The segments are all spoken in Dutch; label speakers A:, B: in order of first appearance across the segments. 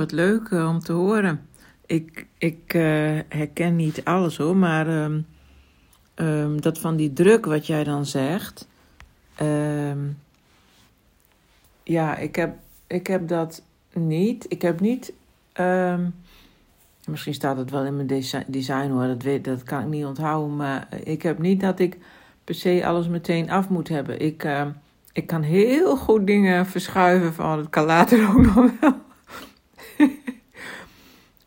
A: wat leuk om te horen. Ik, ik eh, herken niet alles hoor, maar ehm, ehm, dat van die druk wat jij dan zegt. ehm, ja, ik heb, ik heb dat niet. Ik heb niet. misschien staat het wel in mijn desi- design hoor, dat, weet, dat kan ik niet onthouden. Maar ik heb niet dat ik per se alles meteen af moet hebben. Ik, ik kan heel goed dingen verschuiven van het kan later ook nog wel.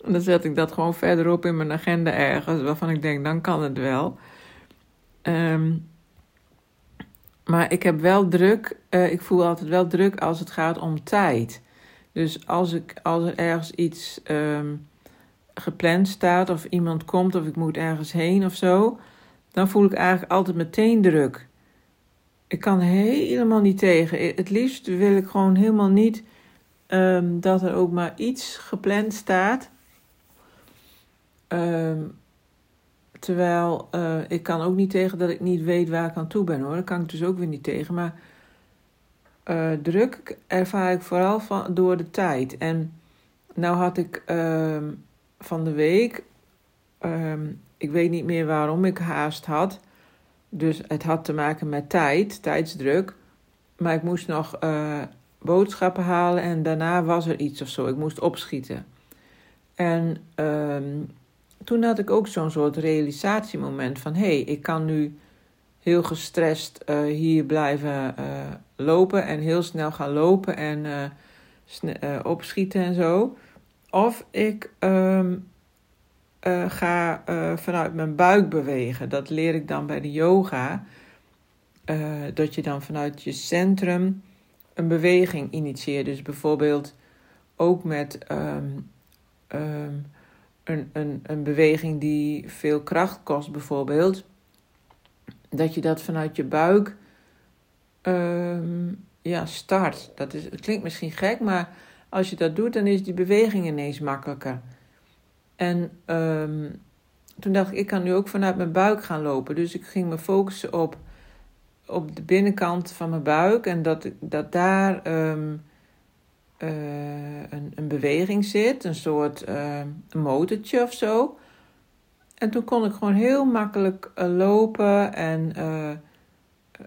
A: Dan zet ik dat gewoon verderop in mijn agenda ergens, waarvan ik denk, dan kan het wel. Ehm, maar ik heb wel druk, eh, ik voel altijd wel druk als het gaat om tijd. Dus als, ik, als er ergens iets ehm, gepland staat, of iemand komt, of ik moet ergens heen of zo, dan voel ik eigenlijk altijd meteen druk. Ik kan helemaal niet tegen. Het liefst wil ik gewoon helemaal niet ehm, dat er ook maar iets gepland staat. Ehm, terwijl eh, ik kan ook niet tegen dat ik niet weet waar ik aan toe ben hoor. Daar kan ik dus ook weer niet tegen. Maar eh, druk ervaar ik vooral van, door de tijd. En nou had ik ehm, van de week, ehm, ik weet niet meer waarom ik haast had. Dus het had te maken met tijd, tijdsdruk. Maar ik moest nog eh, boodschappen halen en daarna was er iets of zo. Ik moest opschieten. En toen had ik ook zo'n soort realisatiemoment van... hé, hey, ik kan nu heel gestrest eh, hier blijven eh, lopen... en heel snel gaan lopen en eh, opschieten en zo. Of ik ehm, eh, ga vanuit mijn buik bewegen. Dat leer ik dan bij de yoga. Dat je dan vanuit je centrum een beweging initieert. Dus bijvoorbeeld ook met ehm, ehm, een, een, een beweging die veel kracht kost, bijvoorbeeld. Dat je dat vanuit je buik ehm, ja, start. Dat is, het klinkt misschien gek, maar als je dat doet, dan is die beweging ineens makkelijker. En ehm, toen dacht ik, ik kan nu ook vanuit mijn buik gaan lopen. Dus ik ging me focussen op, op de binnenkant van mijn buik. En dat, dat daar ehm, eh, een, een beweging zit, een soort een motortje of zo. En toen kon ik gewoon heel makkelijk eh, lopen en...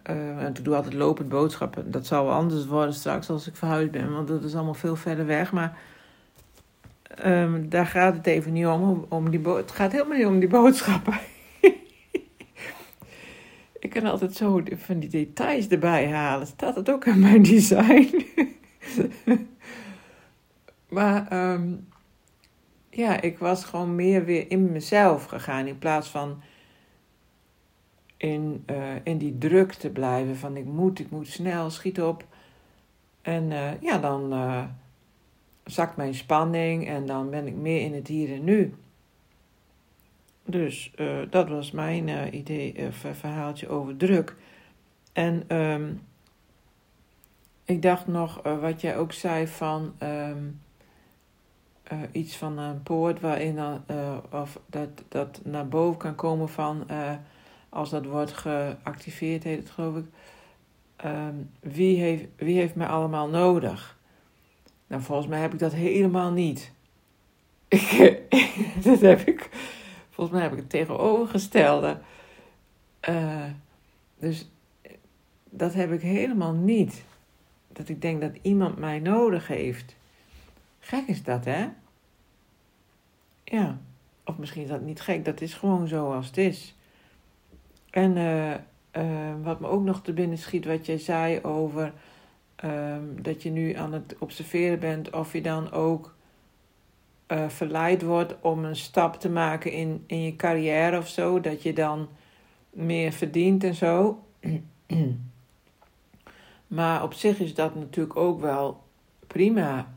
A: en ik doe altijd lopend boodschappen. Dat zal wel anders worden straks als ik verhuisd ben, want dat is allemaal veel verder weg. Maar ehm, daar gaat het even niet om. om die het gaat helemaal niet om die boodschappen. ik kan altijd zo van die details erbij halen. Staat het ook in mijn design? maar ehm, ja, ik was gewoon meer weer in mezelf gegaan in plaats van in, eh, in die druk te blijven van ik moet, ik moet snel, schiet op. En eh, ja, dan eh, zakt mijn spanning en dan ben ik meer in het hier en nu. Dus dat was mijn idee, ver- verhaaltje over druk. En ehm, ik dacht nog wat jij ook zei van ehm, eh, iets van een poort waarin dan, eh, of dat, dat naar boven kan komen van eh, als dat wordt geactiveerd, heet het geloof ik. ehm, wie, heeft, wie heeft mij allemaal nodig? Nou, volgens mij heb ik dat helemaal niet. Dat heb ik, volgens mij heb ik het tegenovergestelde. Dus dat heb ik helemaal niet. Dat ik denk dat iemand mij nodig heeft. Gek is dat, hè? Ja. Of misschien is dat niet gek, dat is gewoon zo als het is. En eh, eh, wat me ook nog te binnen schiet, wat jij zei over ehm, dat je nu aan het observeren bent of je dan ook eh, verleid wordt om een stap te maken in, in je carrière of zo, dat je dan meer verdient en zo. maar op zich is dat natuurlijk ook wel prima.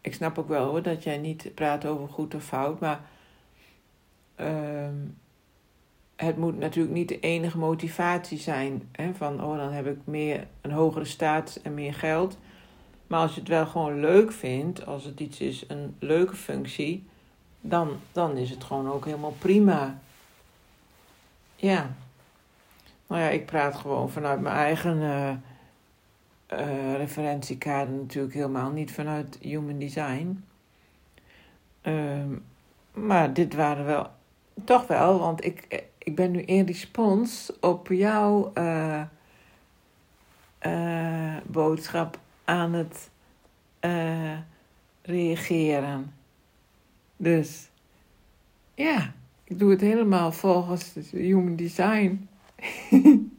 A: Ik snap ook wel hoor dat jij niet praat over goed of fout, maar ehm, het moet natuurlijk niet de enige motivatie zijn. Hè, van, oh, dan heb ik meer, een hogere status en meer geld. Maar als je het wel gewoon leuk vindt, als het iets is, een leuke functie, dan, dan is het gewoon ook helemaal prima. Ja. Nou ja, ik praat gewoon vanuit mijn eigen eh, eh, referentiekader natuurlijk helemaal niet vanuit human design. Ehm, maar dit waren wel, toch wel, want ik, ik ben nu in respons op jouw uh, boodschap aan het reageren. Dus ja, ik doe het helemaal volgens human design.